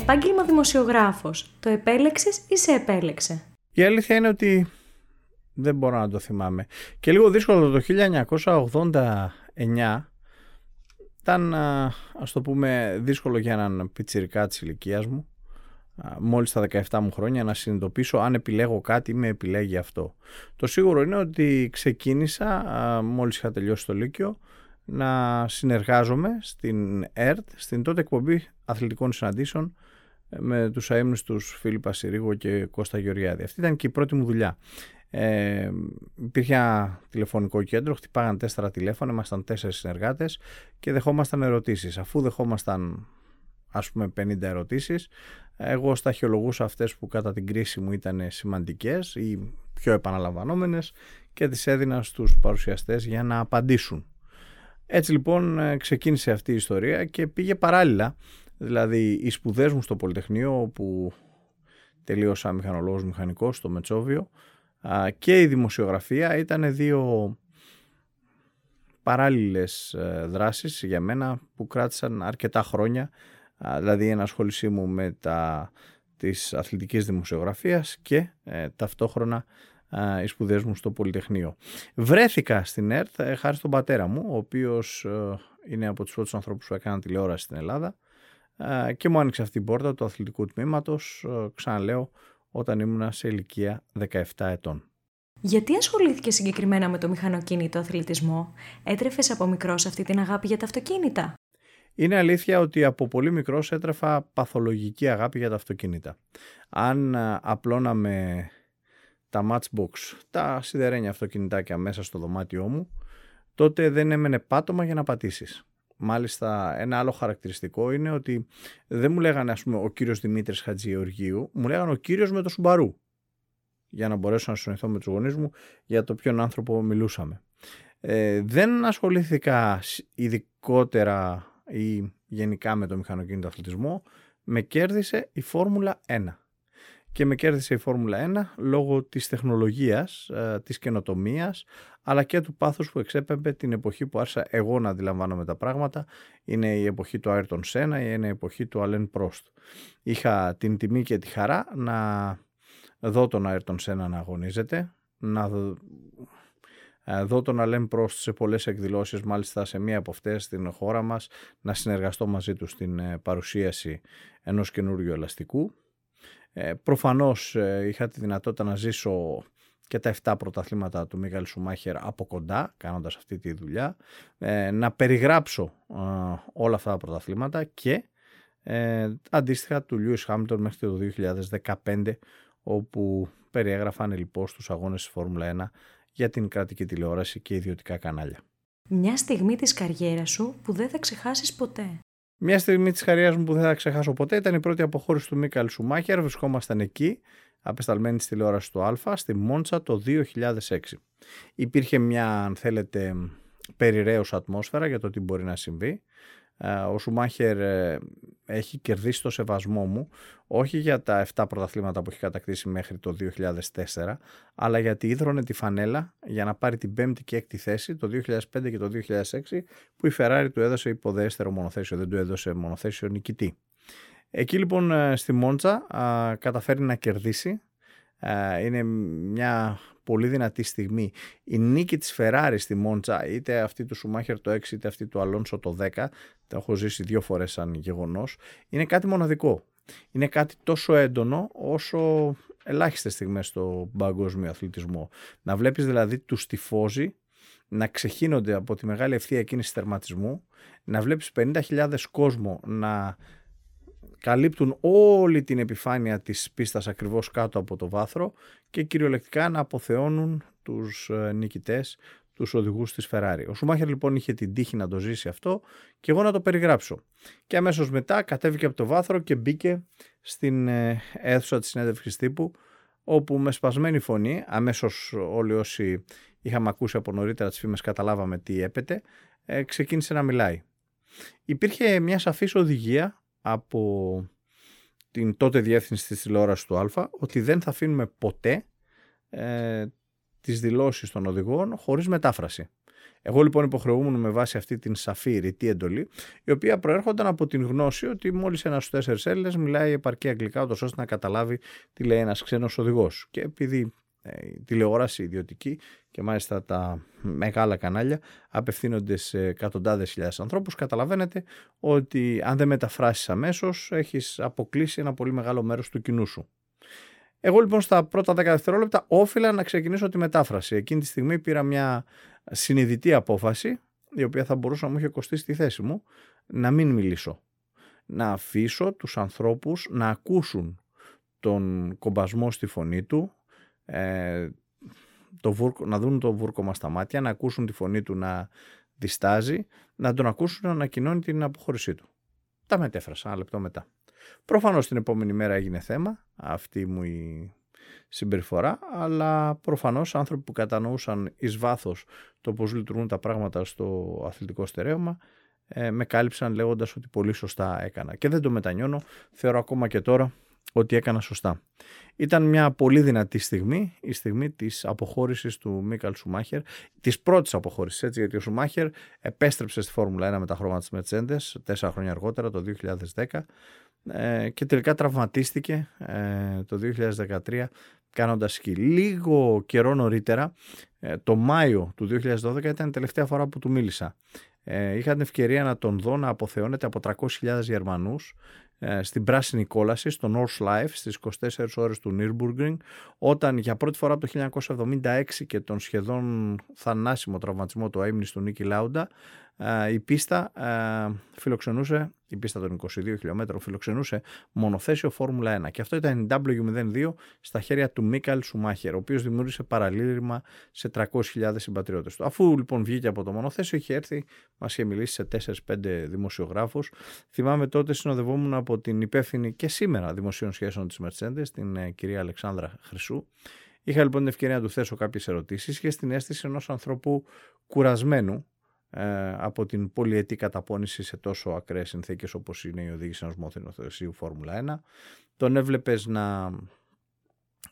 Επάγγελμα δημοσιογράφος. Το επέλεξες ή σε επέλεξε; Η αλήθεια είναι ότι δεν μπορώ να το θυμάμαι. Και λίγο δύσκολο το 1989 ήταν ας το πούμε δύσκολο για έναν πιτσιρικά της ηλικίας μου μόλις τα 17 μου χρόνια να συνειδητοποιήσω αν επιλέγω κάτι ή με επιλέγει αυτό. Το σίγουρο είναι ότι ξεκίνησα μόλις είχα τελειώσει το Λύκειο να συνεργάζομαι στην ΕΡΤ, στην τότε εκπομπή αθλητικών συναντήσεων με τους αείμνους τους Φίλιππα Συρίγο και Κώστα Γεωργιάδη. Αυτή ήταν και η πρώτη μου δουλειά. Ε, υπήρχε ένα τηλεφωνικό κέντρο, χτυπάγαν τέσσερα τηλέφωνα, ήμασταν τέσσερις συνεργάτες και δεχόμασταν ερωτήσεις. Αφού δεχόμασταν ας πούμε 50 ερωτήσεις, εγώ σταχυολογούσα αυτές που κατά την κρίση μου ήταν σημαντικές ή πιο επαναλαμβανόμενες και τις έδινα στους παρουσιαστές για να απαντήσουν. Έτσι λοιπόν ε, ξεκίνησε αυτή η ιστορία και πήγε παράλληλα, δηλαδή οι σπουδές μου στο Πολυτεχνείο όπου τελείωσα μηχανολόγος μηχανικός στο Μετσόβιο και η δημοσιογραφία ήταν δύο παράλληλες ε, δράσεις για μένα που κράτησαν αρκετά χρόνια δηλαδή η ενασχόλησή μου με τα της αθλητικής δημοσιογραφίας και ε, ταυτόχρονα οι σπουδές μου στο Πολυτεχνείο. Βρέθηκα στην ΕΡΤ ε, χάρη στον πατέρα μου, ο οποίος ε, είναι από τους πρώτους ανθρώπους που έκαναν τηλεόραση στην Ελλάδα και μου άνοιξε αυτή την πόρτα του αθλητικού τμήματος, ξαναλέω, όταν ήμουν σε ηλικία 17 ετών. Γιατί ασχολήθηκε συγκεκριμένα με το μηχανοκίνητο αθλητισμό, έτρεφες από μικρός αυτή την αγάπη για τα αυτοκίνητα; Είναι αλήθεια ότι από πολύ μικρός έτρεφα παθολογική αγάπη για τα αυτοκίνητα. Αν απλώναμε τα Matchbox, τα σιδερένια αυτοκινητάκια μέσα στο δωμάτιό μου, τότε δεν έμενε πάτωμα για να πατήσεις. Μάλιστα ένα άλλο χαρακτηριστικό είναι ότι δεν μου λέγανε ας πούμε ο κύριος Δημήτρης Χατζιεωργίου, μου λέγανε ο κύριος με το Σουμπαρού για να μπορέσω να συνοηθώ με τους γονείς μου για το ποιον άνθρωπο μιλούσαμε. Ε, δεν ασχολήθηκα ειδικότερα ή γενικά με το μηχανοκίνητο αθλητισμό, με κέρδισε η Φόρμουλα 1. Και με κέρδισε η Φόρμουλα 1 λόγω της τεχνολογίας, ε, της καινοτομίας, αλλά και του πάθους που εξέπεμπε την εποχή που άρχισα εγώ να αντιλαμβάνομαι τα πράγματα. Είναι η εποχή του Ayrton Senna, είναι η εποχή του Alain Prost. Είχα την τιμή και τη χαρά να δω τον Ayrton Senna να αγωνίζεται, να δω τον Αλέμ Πρόστ σε πολλές εκδηλώσεις, μάλιστα σε μία από αυτές στην χώρα μας, να συνεργαστώ μαζί του στην ε, παρουσίαση ενός καινούριου ελαστικού. Ε, προφανώς ε, είχα τη δυνατότητα να ζήσω και τα 7 πρωταθλήματα του Μίγαλ Σουμάχερ από κοντά, κάνοντας αυτή τη δουλειά, ε, να περιγράψω όλα αυτά τα πρωταθλήματα και αντίστοιχα του Λιούις Χάμιλτον μέχρι το 2015, όπου περιέγραφαν λοιπόν στους αγώνες της Φόρμουλα 1 για την κρατική τηλεόραση και ιδιωτικά κανάλια. Μια στιγμή της καριέρας σου που δεν θα ξεχάσεις ποτέ. Μια στιγμή της καριέρας μου που δεν θα ξεχάσω ποτέ ήταν η πρώτη αποχώρηση του Μίκαλ Σουμάχερ. Βρισκόμασταν εκεί, απεσταλμένη της τηλεόραση του Α, στη Μόντσα το 2006. Υπήρχε μια, αν θέλετε, περιραίωση ατμόσφαιρα για το τι μπορεί να συμβεί. Ε, ο Σουμάχερ ε, έχει κερδίσει το σεβασμό μου όχι για τα 7 πρωταθλήματα που έχει κατακτήσει μέχρι το 2004 αλλά γιατί ίδρωνε τη φανέλα για να πάρει την 5η και 6η θέση το 2005 και το 2006 που η Ferrari του έδωσε υποδέστερο μονοθέσιο, δεν του έδωσε μονοθέσιο νικητή. Εκεί λοιπόν ε, στη Μόντζα καταφέρει να κερδίσει είναι μια πολύ δυνατή στιγμή. Η νίκη της Ferrari στη Μόντσα, είτε αυτή του Σουμάχερ το 6 είτε αυτή του Αλόνσο το 10, τα έχω ζήσει δύο φορές σαν γεγονός, είναι κάτι μοναδικό. Είναι κάτι τόσο έντονο όσο ελάχιστες στιγμές στο παγκόσμιο αθλητισμό. Να βλέπεις δηλαδή τους τυφώζοι να ξεχύνονται από τη μεγάλη ευθεία κίνηση τερματισμού, να βλέπεις 50.000 κόσμο να καλύπτουν όλη την επιφάνεια της πίστας ακριβώς κάτω από το βάθρο και κυριολεκτικά να αποθεώνουν τους ε, νικητές, τους οδηγούς της Ferrari. Ο Σουμάχερ λοιπόν είχε την τύχη να το ζήσει αυτό και εγώ να το περιγράψω. Και αμέσως μετά κατέβηκε από το βάθρο και μπήκε στην ε, αίθουσα της συνέντευξης τύπου όπου με σπασμένη φωνή, αμέσως όλοι όσοι είχαμε ακούσει από νωρίτερα τις φήμες καταλάβαμε τι έπεται, ε, ξεκίνησε να μιλάει. Υπήρχε μια σαφής οδηγία από την τότε διεύθυνση της τηλεόρασης του Α ότι δεν θα αφήνουμε ποτέ ε, τις δηλώσεις των οδηγών χωρίς μετάφραση. Εγώ λοιπόν υποχρεούμουν με βάση αυτή την σαφή ρητή εντολή, η οποία προέρχονταν από την γνώση ότι μόλις ένας στου τέσσερις Έλληνες μιλάει επαρκή αγγλικά, ώστε να καταλάβει τι λέει ένας ξένος οδηγός. Και επειδή ε, η τηλεόραση ιδιωτική και μάλιστα τα μεγάλα κανάλια απευθύνονται σε εκατοντάδες χιλιάδες ανθρώπους, καταλαβαίνετε ότι αν δεν μεταφράσεις αμέσως, έχεις αποκλείσει ένα πολύ μεγάλο μέρος του κοινού σου. Εγώ λοιπόν στα πρώτα 10 δευτερόλεπτα όφιλα να ξεκινήσω τη μετάφραση. Εκείνη τη στιγμή πήρα μια συνειδητή απόφαση, η οποία θα μπορούσε να μου είχε κοστίσει τη θέση μου, να μην μιλήσω. Να αφήσω τους ανθρώπους να ακούσουν τον κομπασμό στη φωνή του, ε, το βούρκο, να δουν το βούρκο στα μάτια, να ακούσουν τη φωνή του να διστάζει, να τον ακούσουν να ανακοινώνει την αποχώρησή του. Τα μετέφρασα ένα λεπτό μετά. Προφανώς την επόμενη μέρα έγινε θέμα αυτή μου η συμπεριφορά, αλλά προφανώς άνθρωποι που κατανοούσαν εις βάθος το πώς λειτουργούν τα πράγματα στο αθλητικό στερέωμα ε, με κάλυψαν λέγοντας ότι πολύ σωστά έκανα. Και δεν το μετανιώνω, θεωρώ ακόμα και τώρα ότι έκανα σωστά. Ήταν μια πολύ δυνατή στιγμή, η στιγμή της αποχώρησης του Μίκαλ Σουμάχερ, της πρώτης αποχώρησης, έτσι, γιατί ο Σουμάχερ επέστρεψε στη Φόρμουλα 1 με τα χρώματα της Mercedes τέσσερα χρόνια αργότερα, το 2010, ε, και τελικά τραυματίστηκε ε, το 2013 κάνοντας σκι. Λίγο καιρό νωρίτερα, ε, το Μάιο του 2012 ήταν η τελευταία φορά που του μίλησα. Ε, είχα την ευκαιρία να τον δω να αποθεώνεται από 300.000 Γερμανούς ε, στην πράσινη κόλαση, στο North Life, στις 24 ώρες του Nürburgring, όταν για πρώτη φορά το 1976 και τον σχεδόν θανάσιμο τραυματισμό του αείμνης του Νίκη Λάουντα, η πίστα φιλοξενούσε, η πίστα των 22 χιλιόμετρων φιλοξενούσε μονοθέσιο Φόρμουλα 1 και αυτό ήταν η W02 στα χέρια του Μίκαλ Σουμάχερ, ο οποίος δημιούργησε παραλήρημα σε 300.000 συμπατριώτες του. Αφού λοιπόν βγήκε από το μονοθέσιο, είχε έρθει, μας είχε μιλήσει σε 4-5 δημοσιογράφους. Θυμάμαι τότε συνοδευόμουν από την υπεύθυνη και σήμερα δημοσίων σχέσεων της Mercedes, την ε, κυρία Αλεξάνδρα Χρυσού. Είχα λοιπόν την ευκαιρία να του θέσω κάποιες ερωτήσεις και στην αίσθηση ενός ανθρώπου κουρασμένου ε, από την πολυετή καταπώνηση σε τόσο ακραίες συνθήκες όπως είναι η οδήγηση ενός μόθυνου Φόρμουλα 1. Τον έβλεπες να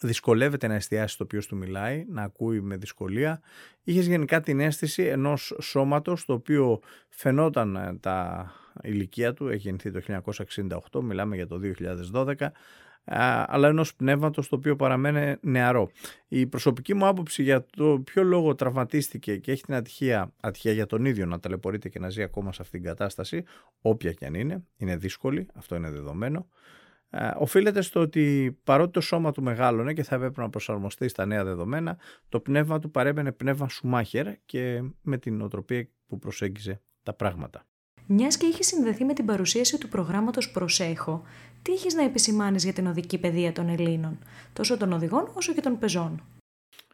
δυσκολεύεται να εστιάσει στο ποιος του μιλάει, να ακούει με δυσκολία. Είχες γενικά την αίσθηση ενός σώματος το οποίο φαινόταν ε, τα ηλικία του, έχει γεννηθεί το 1968, μιλάμε για το 2012, αλλά ενός πνεύματος το οποίο παραμένει νεαρό. Η προσωπική μου άποψη για το ποιο λόγο τραυματίστηκε και έχει την ατυχία, ατυχία για τον ίδιο να ταλαιπωρείται και να ζει ακόμα σε αυτήν την κατάσταση, όποια και αν είναι, είναι δύσκολη, αυτό είναι δεδομένο, οφείλεται στο ότι παρότι το σώμα του μεγάλωνε και θα έπρεπε να προσαρμοστεί στα νέα δεδομένα, το πνεύμα του παρέμενε πνεύμα Σουμάχερ και με την οτροπία που προσέγγιζε τα πράγματα. Μιας και είχε συνδεθεί με την παρουσίαση του προγράμματος Προσέχω, τι έχει να επισημάνεις για την οδική παιδεία των Ελλήνων, τόσο των οδηγών όσο και των πεζών;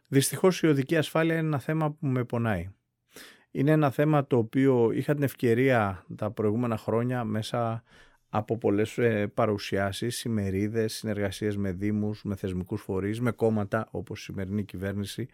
Δυστυχώς η οδική ασφάλεια είναι ένα θέμα που με πονάει. Είναι ένα θέμα το οποίο είχα την ευκαιρία τα προηγούμενα χρόνια μέσα από πολλές ε, παρουσιάσεις, ημερίδες, συνεργασίες με δήμους, με θεσμικούς φορείς, με κόμματα όπως η σημερινή κυβέρνηση,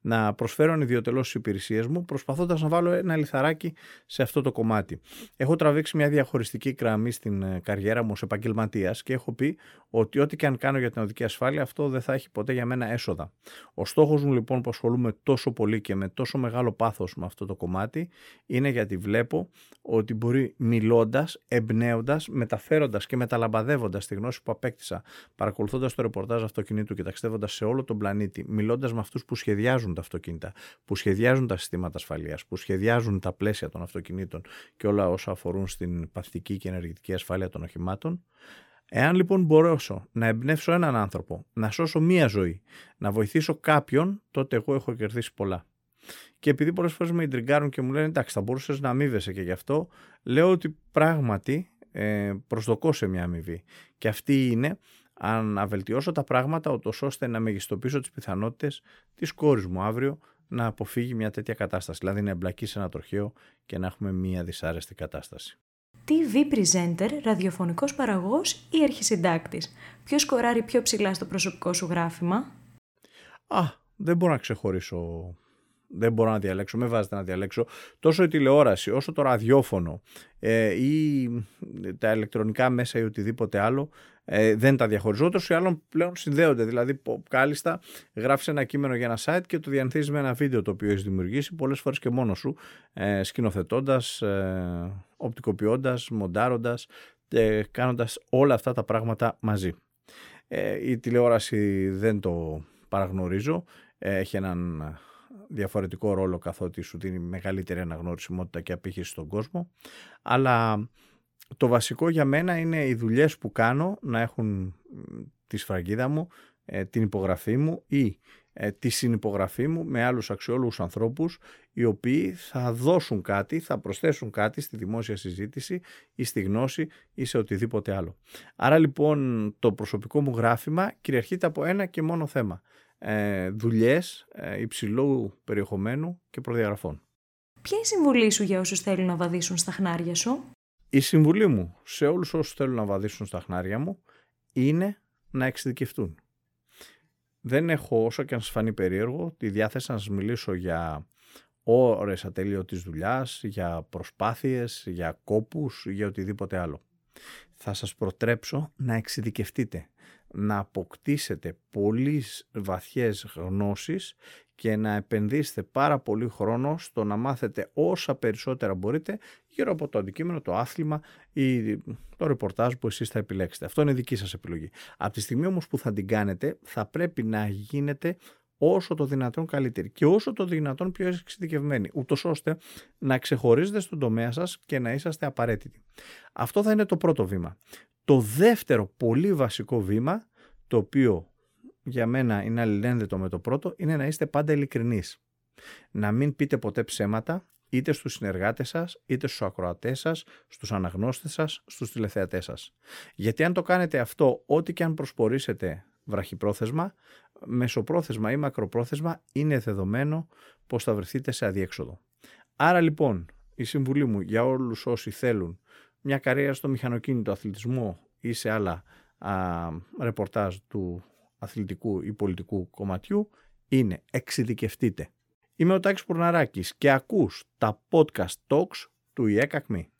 να προσφέρω ιδιωτελώς τις υπηρεσίες μου, προσπαθώντας να βάλω ένα λιθαράκι σε αυτό το κομμάτι. Έχω τραβήξει μια διαχωριστική γραμμή στην ε, καριέρα μου ως επαγγελματίας και έχω πει ότι ό,τι και αν κάνω για την οδική ασφάλεια, αυτό δεν θα έχει ποτέ για μένα έσοδα. Ο στόχος μου λοιπόν που ασχολούμαι τόσο πολύ και με τόσο μεγάλο πάθος με αυτό το κομμάτι, είναι γιατί βλέπω ότι μπορεί μιλώντας, εμπνέοντας, μεταφέροντας και μεταλαμπαδεύοντας τη γνώση που απέκτησα, παρακολουθώντας το ρεπορτάζ αυτοκινήτου και ταξιδεύοντας σε όλο τον πλανήτη, μιλώντας με αυτούς που σχεδιάζουν τα αυτοκίνητα, που σχεδιάζουν τα συστήματα ασφαλείας, που σχεδιάζουν τα πλαίσια των αυτοκινήτων και όλα όσα αφορούν στην παθητική και ενεργητική ασφάλεια των οχημάτων. Εάν λοιπόν μπορέσω να εμπνεύσω έναν άνθρωπο, να σώσω μία ζωή, να βοηθήσω κάποιον, τότε εγώ έχω κερδίσει πολλά. Και επειδή πολλές φορές με ιντριγκάρουν και μου λένε εντάξει, θα μπορούσες να αμείβεσαι και γι' αυτό, λέω ότι πράγματι ε, προσδοκώ σε μια αμοιβή. Και αυτή είναι αν να βελτιώσω τα πράγματα ώστε να μεγιστοποιήσω τις πιθανότητες της κόρης μου αύριο να αποφύγει μια τέτοια κατάσταση, δηλαδή να εμπλακεί σε ένα τροχαίο και να έχουμε μια δυσάρεστη κατάσταση. TV presenter, ραδιοφωνικός παραγωγός ή αρχισυντάκτης. Ποιος σκοράρει πιο ψηλά στο προσωπικό σου γράφημα; Α, δεν μπορώ να ξεχωρίσω δεν μπορώ να διαλέξω, με βάζετε να διαλέξω, τόσο η τηλεόραση όσο το ραδιόφωνο ε, ή τα ηλεκτρονικά μέσα ή οτιδήποτε άλλο ε, δεν τα διαχωρίζω. Τόσο ή άλλων πλέον συνδέονται. Δηλαδή, κάλλιστα γράφεις ένα κείμενο για ένα site και το διανθίζεις με ένα βίντεο το οποίο έχεις δημιουργήσει πολλές φορές και μόνος σου, ε, σκηνοθετώντας, ε, οπτικοποιώντας, μοντάροντας, ε, κάνοντας όλα αυτά τα πράγματα μαζί. Ε, η τηλεόραση δεν το παραγνωρίζω. Ε, έχει έναν διαφορετικό ρόλο καθότι σου δίνει μεγαλύτερη αναγνωρισιμότητα και απήχηση στον κόσμο. Αλλά το βασικό για μένα είναι οι δουλειές που κάνω να έχουν τη σφραγίδα μου, ε, την υπογραφή μου ή ε, τη συνυπογραφή μου με άλλους αξιόλογους ανθρώπους οι οποίοι θα δώσουν κάτι, θα προσθέσουν κάτι στη δημόσια συζήτηση ή στη γνώση ή σε οτιδήποτε άλλο. Άρα λοιπόν το προσωπικό μου γράφημα κυριαρχείται από ένα και μόνο θέμα. Ε, δουλειές ε, υψηλού περιεχομένου και προδιαγραφών. Ποια είναι η συμβουλή σου για όσους θέλουν να βαδίσουν στα χνάρια σου; Η συμβουλή μου σε όλους όσους θέλουν να βαδίσουν στα χνάρια μου είναι να εξειδικευτούν. Δεν έχω όσο και αν σας φανεί περίεργο τη διάθεση να σας μιλήσω για ώρες ατελείωτης δουλειάς, για προσπάθειες, για κόπους, για οτιδήποτε άλλο. Θα σας προτρέψω να εξειδικευτείτε, να αποκτήσετε πολύ βαθιές γνώσεις και να επενδύσετε πάρα πολύ χρόνο στο να μάθετε όσα περισσότερα μπορείτε γύρω από το αντικείμενο, το άθλημα ή το ρεπορτάζ που εσείς θα επιλέξετε. Αυτό είναι δική σας επιλογή. Από τη στιγμή όμως που θα την κάνετε θα πρέπει να γίνετε όσο το δυνατόν καλύτερη και όσο το δυνατόν πιο εξειδικευμένοι, ούτως ώστε να ξεχωρίζετε στον τομέα σας και να είσαστε απαραίτητοι. Αυτό θα είναι το πρώτο βήμα. Το δεύτερο πολύ βασικό βήμα, το οποίο για μένα είναι αλληλένδετο με το πρώτο, είναι να είστε πάντα ειλικρινείς. Να μην πείτε ποτέ ψέματα, είτε στους συνεργάτες σας, είτε στους ακροατές σας, στους αναγνώστες σας, στους τηλεθεατές σας. Γιατί αν το κάνετε αυτό, ό,τι και αν προσπορήσετε βραχυπρόθεσμα, μεσοπρόθεσμα ή μακροπρόθεσμα, είναι δεδομένο πως θα βρεθείτε σε αδιέξοδο. Άρα λοιπόν, η συμβουλή μου για όλους όσοι θέλουν μια καριέρα στο μηχανοκίνητο αθλητισμό ή σε άλλα α, ρεπορτάζ του αθλητικού ή πολιτικού κομματιού είναι εξειδικευτείτε. Είμαι ο Τάκης Πουρναράκης και ακούς τα podcast talks του ΙΕΚΑΚΜΗ.